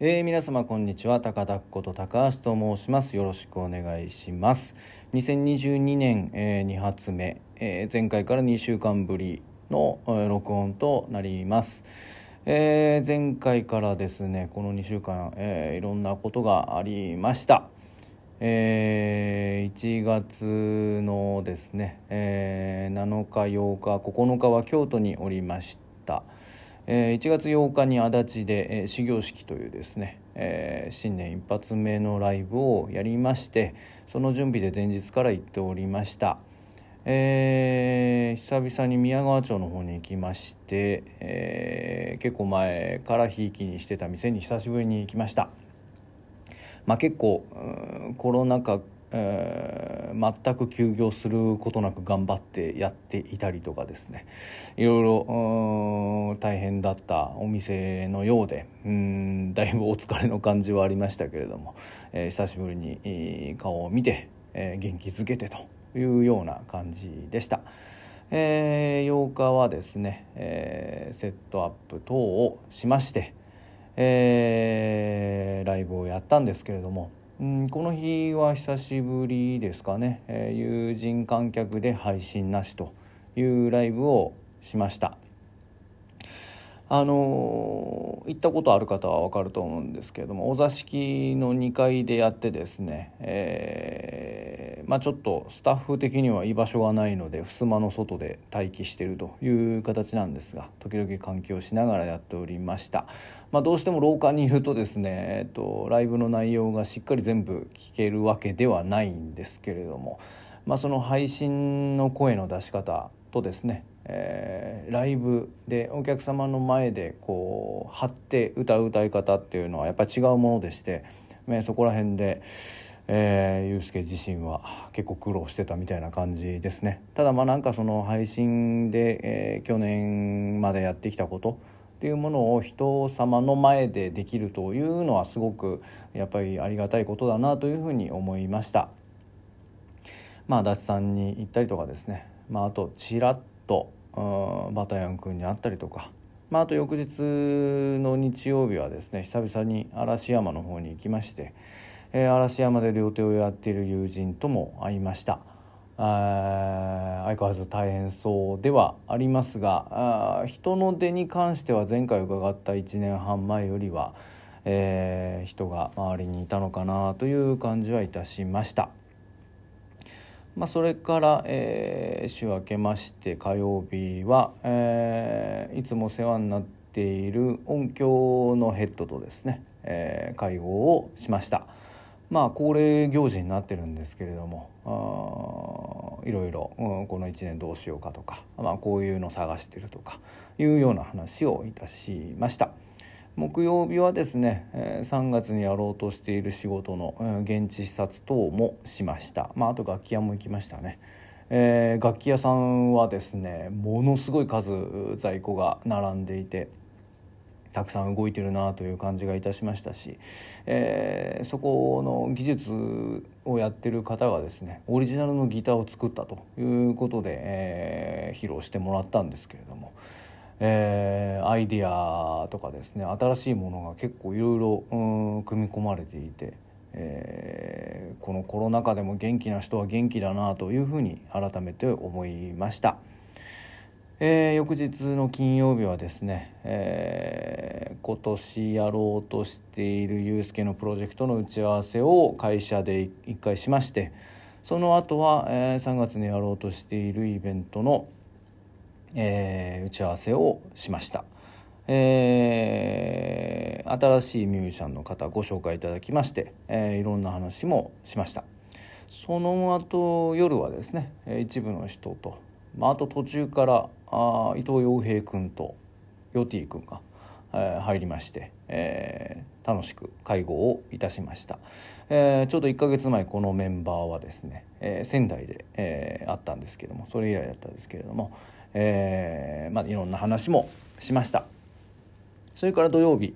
えー、皆様こんにちは。高田こと高橋と申します。よろしくお願いします。2022年、えー、2発目、えー、前回から2週間ぶりの、えー、録音となります、えー、前回からですねこの2週間、えー、いろんなことがありました。えー、1月のですね、えー、7日8日9日は京都におりました。え1月8日に足立で、え始業式というですね、え新年一発目のライブをやりましてその準備で前日から行っておりました、えー、久々に宮川町の方に行きまして、えー、結構前からひいきにしてた店に久しぶりに行きました。まあ結構コロナ禍えー、全く休業することなく頑張ってやっていたりとかですねいろいろ大変だったお店のようでうんだいぶお疲れの感じはありましたけれども、えー、久しぶりに顔を見て、えー、元気づけてというような感じでした。えー、8日はですね、えー、セットアップ等をしまして、えー、ライブをやったんですけれどもうんこの日は久しぶりですかね、えー、友人観客で配信なしというライブをしました。あの、行ったことある方は分かると思うんですけれどもお座敷の2階でやってですね、えー、まあ、ちょっとスタッフ的には居場所がないので襖の外で待機しているという形なんですが時々換気をしながらやっておりました、まあ、どうしても廊下にいるとですね、えっと、ライブの内容がしっかり全部聞けるわけではないんですけれども、まあ、その配信の声の出し方とですねえー、ライブでお客様の前でこう張って歌う歌い方っていうのはやっぱり違うものでして、ね、そこら辺で、えー、ユースケ自身は結構苦労してたみたいな感じですね。ただまあなんかその配信で、えー、去年までやってきたことっていうものを人様の前でできるというのはすごくやっぱりありがたいことだなというふうに思いました。まあ足立さんに行ったりとかですね。まああとちらっとバタヤン君に会ったりとか、まあ、あと翌日の日曜日はですね久々に嵐山の方に行きまして、えー、嵐山で両手をやっている友人とも会いました。あ相変わらず大変そうではありますがあ人の出に関しては前回伺った1年半前よりは、えー、人が周りにいたのかなという感じはいたしました。まあ、それから、えー、週明けまして火曜日は、えー、いつも世話になっている音響のヘッドとですね、えー、会合をしましたまあ恒例行事になってるんですけれどもいろいろ、うん、この1年どうしようかとか、まあ、こういうの探してるとかいうような話をいたしました。木曜日はですね、え3月にやろうとしている仕事の、現地視察等もしました、まあ、あと楽器屋も行きましたね、えー、楽器屋さんはですねものすごい数在庫が並んでいてたくさん動いてるなという感じがいたしましたし、えー、そこの技術をやってる方がですねオリジナルのギターを作ったということで、えー、披露してもらったんですけれども。えー、アイディアとかですね新しいものが結構いろいろ組み込まれていて、えー、このコロナ禍でも元気な人は元気だなというふうに改めて思いました。えー、翌日の金曜日はですね、えー、今年やろうとしているユースケのプロジェクトの打ち合わせを会社で一回しましてその後は、えー、3月にやろうとしているイベントのえー、打ち合わせをしました、えー、新しいミュージシャンの方ご紹介いただきまして、えー、いろんな話もしました。その後夜はですね一部の人と、まあ、あと途中からあ伊藤洋平君とヨティ君が、えー、入りまして、えー、楽しく会合をいたしました、えー、ちょうど1ヶ月前このメンバーはですね、えー、仙台で、えー、あったんですけどもそれ以来だったんですけれども、えーまあ、いろんな話もしました。それから土曜日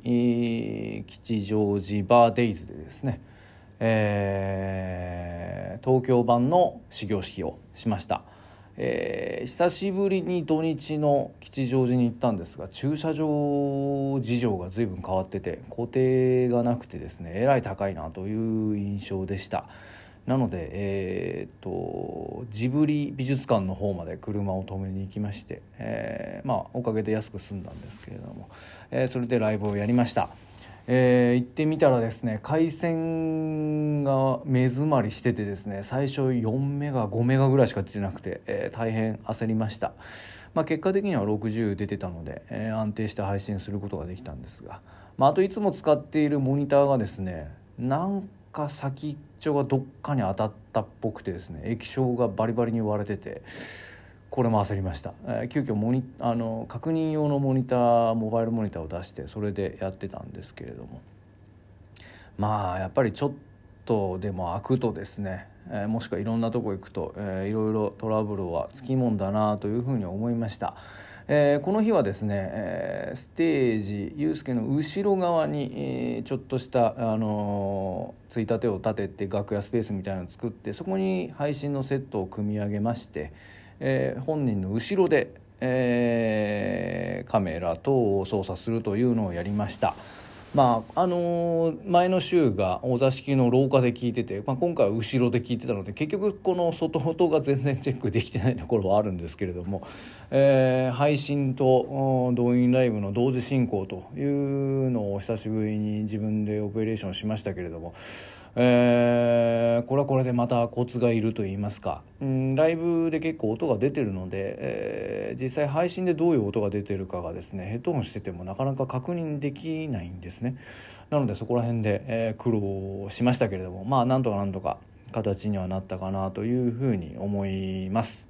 吉祥寺バーデイズでですね、えー、東京版の始業式をしました、えー、久しぶりに土日の吉祥寺に行ったんですが駐車場事情が随分変わってて固定がなくてですねえらい高いなという印象でした。なので、えーと、ジブリ美術館の方まで車を止めに行きまして、えー、まあ、おかげで安く済んだんですけれども、えー、それでライブをやりました。えー、行ってみたらですね回線が目詰まりしててですね最初4メガ5メガぐらいしか出てなくて、え、大変焦りました、まあ、結果的には60出てたので、え、安定して配信することができたんですが、まあ、あといつも使っているモニターがですねなんかか先っちょがどっかに当たったっぽくてですね液晶がバリバリに割れててこれも焦りました、えー、急遽モニあの確認用のモニターモバイルモニターを出してそれでやってたんですけれどもまあやっぱりちょっとでも開くとですね、えー、もしくはいろんなとこ行くと、えー、いろいろトラブルはつきもんだなというふうに思いました。えー、この日はですね、えー、ステージユースケの後ろ側に、えー、ちょっとした、あのついたてを立てて楽屋スペースみたいなのを作ってそこに配信のセットを組み上げまして、え、本人の後ろで、え、カメラ等を操作するというのをやりました。まああのー、前の週がお座敷の廊下で聞いてて、まあ、今回は後ろで聞いてたので結局この外音が全然チェックできてないところはあるんですけれども、えー、配信と動員ライブの同時進行というのを久しぶりに自分でオペレーションしましたけれどもえー、これはこれでまたコツがいると言いますか、うん、ライブで結構音が出てるので、えー、実際配信でどういう音が出てるかがですねヘッドホンしててもなかなか確認できないんですね。なのでそこら辺で、えー、苦労しましたけれどもまあなんとかなんとか形にはなったかなというふうに思います。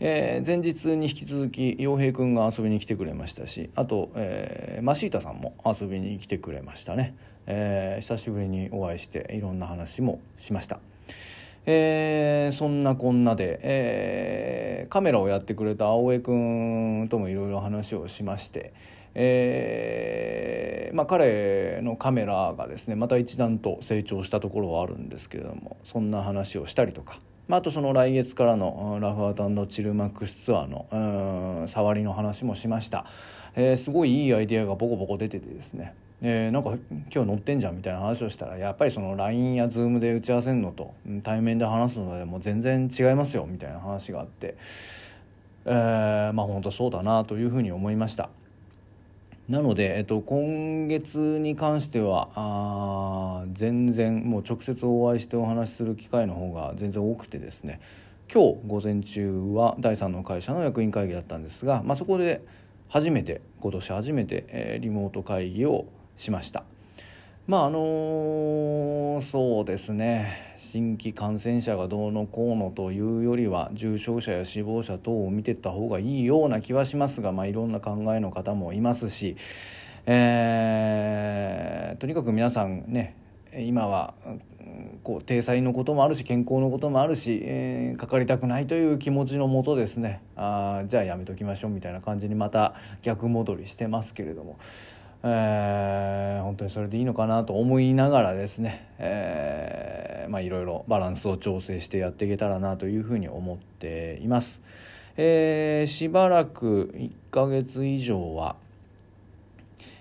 えー、前日に引き続き洋平くんが遊びに来てくれましたしあと、えー、マシータさんも遊びに来てくれましたね。えー、久しぶりにお会いしていろんな話もしました。えー、そんなこんなで、えー、カメラをやってくれた青江君ともいろいろ話をしまして、えーまあ、彼のカメラがですねまた一段と成長したところはあるんですけれどもそんな話をしたりとか、まあ、あとその来月からのラフアートチルマックスツアーのー触りの話もしました、えー、すごいいいアイデアがボコボコ出ててですね。えー、なんか今日乗ってんじゃんみたいな話をしたらやっぱりその LINE や Zoom で打ち合わせるのと対面で話すのでもう全然違いますよみたいな話があって、え、まあ本当そうだなというふうに思いました。なので、えっと、今月に関してはあ全然もう直接お会いしてお話しする機会の方が全然多くてですね。今日午前中は第3の会社の役員会議だったんですが、まあ、そこで初めて今年初めて、えー、リモート会議をしました。まああのそうですね新規感染者がどうのこうのというよりは重症者や死亡者等を見ていった方がいいような気はしますが、まあ、いろんな考えの方もいますし、えー、とにかく皆さんね今はこう体裁のこともあるし健康のこともあるし、えー、かかりたくないという気持ちのもとですねあじゃあやめときましょうみたいな感じにまた逆戻りしてますけれども。えー、本当にそれでいいのかなと思いながらですね、えー、まあいろいろバランスを調整してやっていけたらなというふうに思っています。えー、しばらく1ヶ月以上は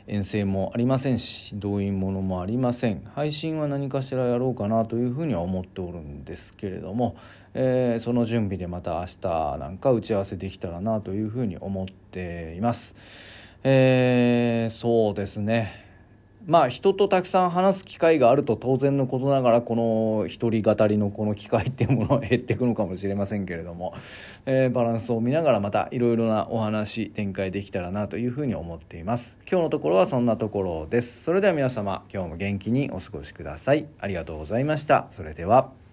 遠征もありませんし動員ものもありません配信は何かしらやろうかなというふうには思っておるんですけれども、えー、その準備でまた明日なんか打ち合わせできたらなというふうに思っています。えー、そうですね。まあ人とたくさん話す機会があると当然のことながらこの一人語りのこの機会っていうものは減っていくのかもしれませんけれども、えー、バランスを見ながらまたいろいろなお話展開できたらなというふうに思っています。今日のところはそんなところです。それでは皆様今日も元気にお過ごしください。ありがとうございました。それでは。